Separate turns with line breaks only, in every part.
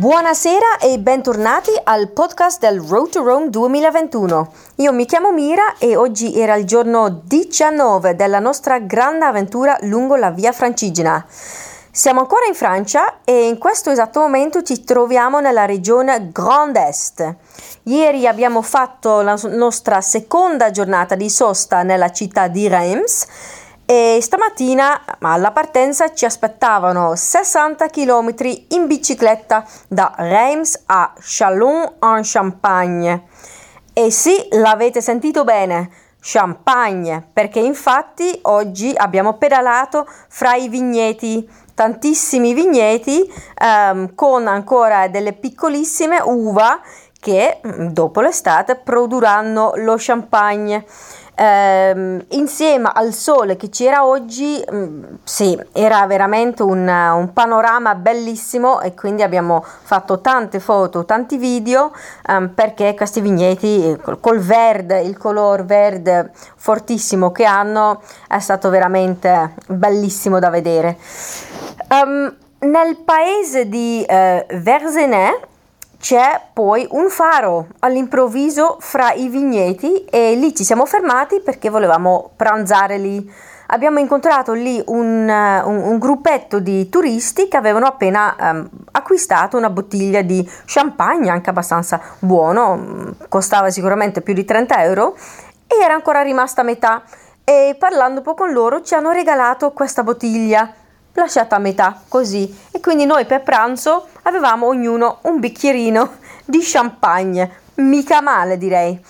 Buonasera e bentornati al podcast del Road to Rome 2021. Io mi chiamo Mira e oggi era il giorno 19 della nostra grande avventura lungo la via Francigena. Siamo ancora in Francia e in questo esatto momento ci troviamo nella regione Grand Est. Ieri abbiamo fatto la nostra seconda giornata di sosta nella città di Reims e stamattina alla partenza ci aspettavano 60 km in bicicletta da Reims a Chalon-en-Champagne. E sì, l'avete sentito bene, Champagne, perché infatti oggi abbiamo pedalato fra i vigneti, tantissimi vigneti ehm, con ancora delle piccolissime uva che mm, dopo l'estate produrranno lo champagne ehm, insieme al sole che c'era oggi, mh, mm, sì, era veramente un, un, panorama bellissimo e quindi abbiamo fatto tante foto, tanti video um, perché questi vigneti col, col verde, il color verde fortissimo che hanno è stato veramente bellissimo da vedere. Um, nel paese di uh, Verzenay c'è poi un faro all'improvviso fra i vigneti e lì ci siamo fermati perché volevamo pranzare lì. Abbiamo incontrato lì un, un, un gruppetto di turisti che avevano appena um, acquistato una bottiglia di champagne, anche abbastanza buono, costava sicuramente più di 30 euro e era ancora rimasta a metà. E parlando un po' con loro ci hanno regalato questa bottiglia lasciata a metà così. E quindi noi per pranzo avevamo ognuno un bicchierino di champagne. Mica male direi.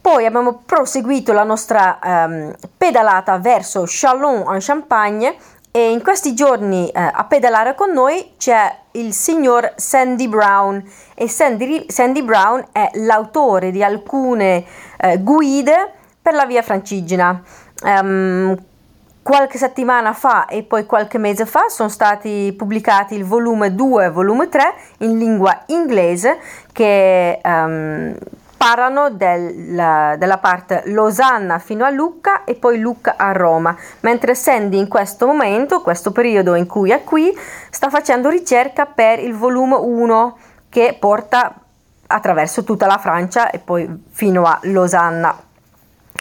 Poi abbiamo proseguito la nostra um, pedalata verso Chalon en Champagne e in questi giorni uh, a pedalare con noi c'è il signor Sandy Brown. E Sandy, Sandy Brown è l'autore di alcune uh, guide per la via Francigena. Um, qualche settimana fa e poi qualche mese fa sono stati pubblicati il volume 2 e volume 3 in lingua inglese che um, parlano del, della parte Losanna fino a Lucca e poi Lucca a Roma, mentre Sandy in questo momento, questo periodo in cui è qui, sta facendo ricerca per il volume 1 che porta attraverso tutta la Francia e poi fino a Losanna.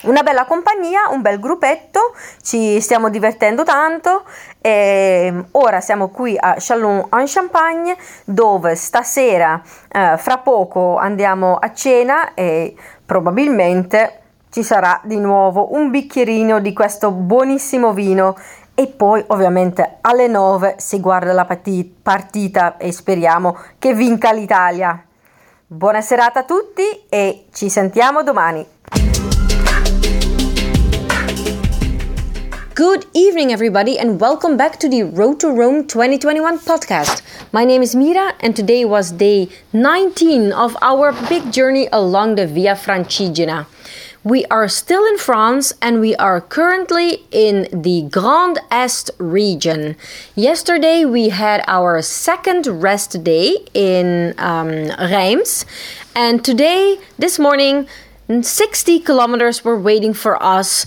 Una bella compagnia, un bel gruppetto, ci stiamo divertendo tanto e ora siamo qui a Chalon-en-Champagne dove stasera, eh, fra poco, andiamo a cena e probabilmente ci sarà di nuovo un bicchierino di questo buonissimo vino e poi ovviamente alle 9 si guarda la partita e speriamo che vinca l'Italia. Buona serata a tutti e ci sentiamo domani. Good evening, everybody, and welcome back to the Road to Rome 2021 podcast. My name is Mira, and today was day 19 of our big journey along the Via Francigena. We are still in France and we are currently in the Grand Est region. Yesterday we had our second rest day in um, Reims, and today, this morning, 60 kilometers were waiting for us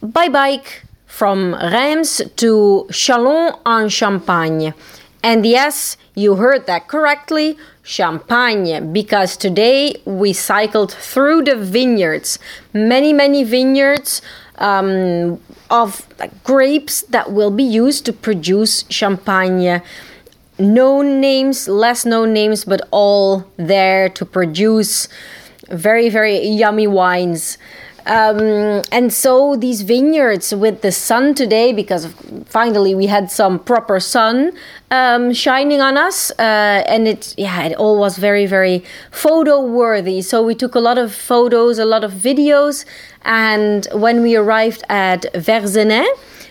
by bike from Reims to Chalon-en-Champagne. And yes, you heard that correctly, Champagne, because today we cycled through the vineyards, many, many vineyards um, of grapes that will be used to produce Champagne. Known names, less known names, but all there to produce very, very yummy wines. Um, and so these vineyards with the sun today, because finally we had some proper sun um, shining on us, uh, and it yeah it all was very very photo worthy. So we took a lot of photos, a lot of videos, and when we arrived at Verzenay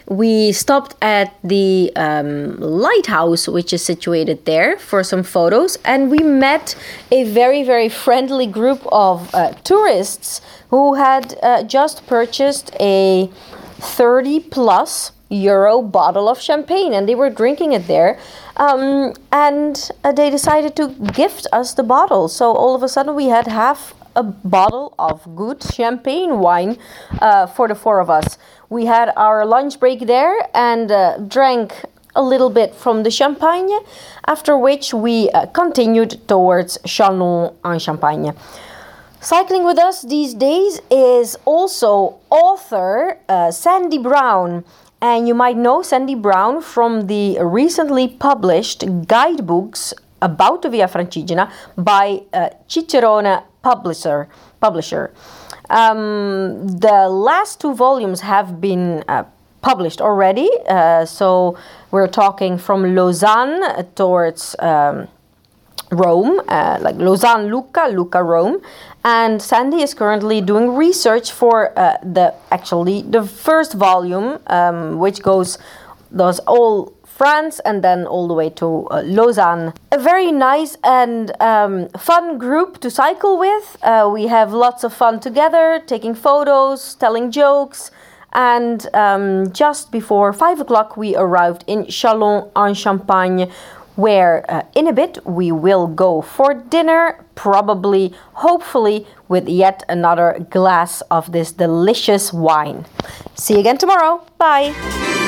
we stopped at the um, lighthouse, which is situated there, for some photos, and we met a very, very friendly group of uh, tourists who had uh, just purchased a 30 plus euro bottle of champagne and they were drinking it there. Um, and uh, they decided to gift us the bottle. So all of a sudden, we had half a bottle of good champagne wine uh, for the four of us. We had our lunch break there and uh, drank a little bit from the Champagne, after which we uh, continued towards Chalon en Champagne. Cycling with us these days is also author uh, Sandy Brown. And you might know Sandy Brown from the recently published guidebooks about the Via Francigena by uh, Cicerone Publisher. publisher. Um, the last two volumes have been uh, published already. Uh, so we're talking from Lausanne towards um, Rome, uh, like Lausanne, Lucca, Lucca, Rome. And Sandy is currently doing research for uh, the actually the first volume, um, which goes does all France and then all the way to uh, Lausanne. A very nice and um, fun group to cycle with. Uh, we have lots of fun together, taking photos, telling jokes. And um, just before five o'clock, we arrived in Chalon en Champagne, where uh, in a bit we will go for dinner, probably, hopefully, with yet another glass of this delicious wine. See you again tomorrow. Bye.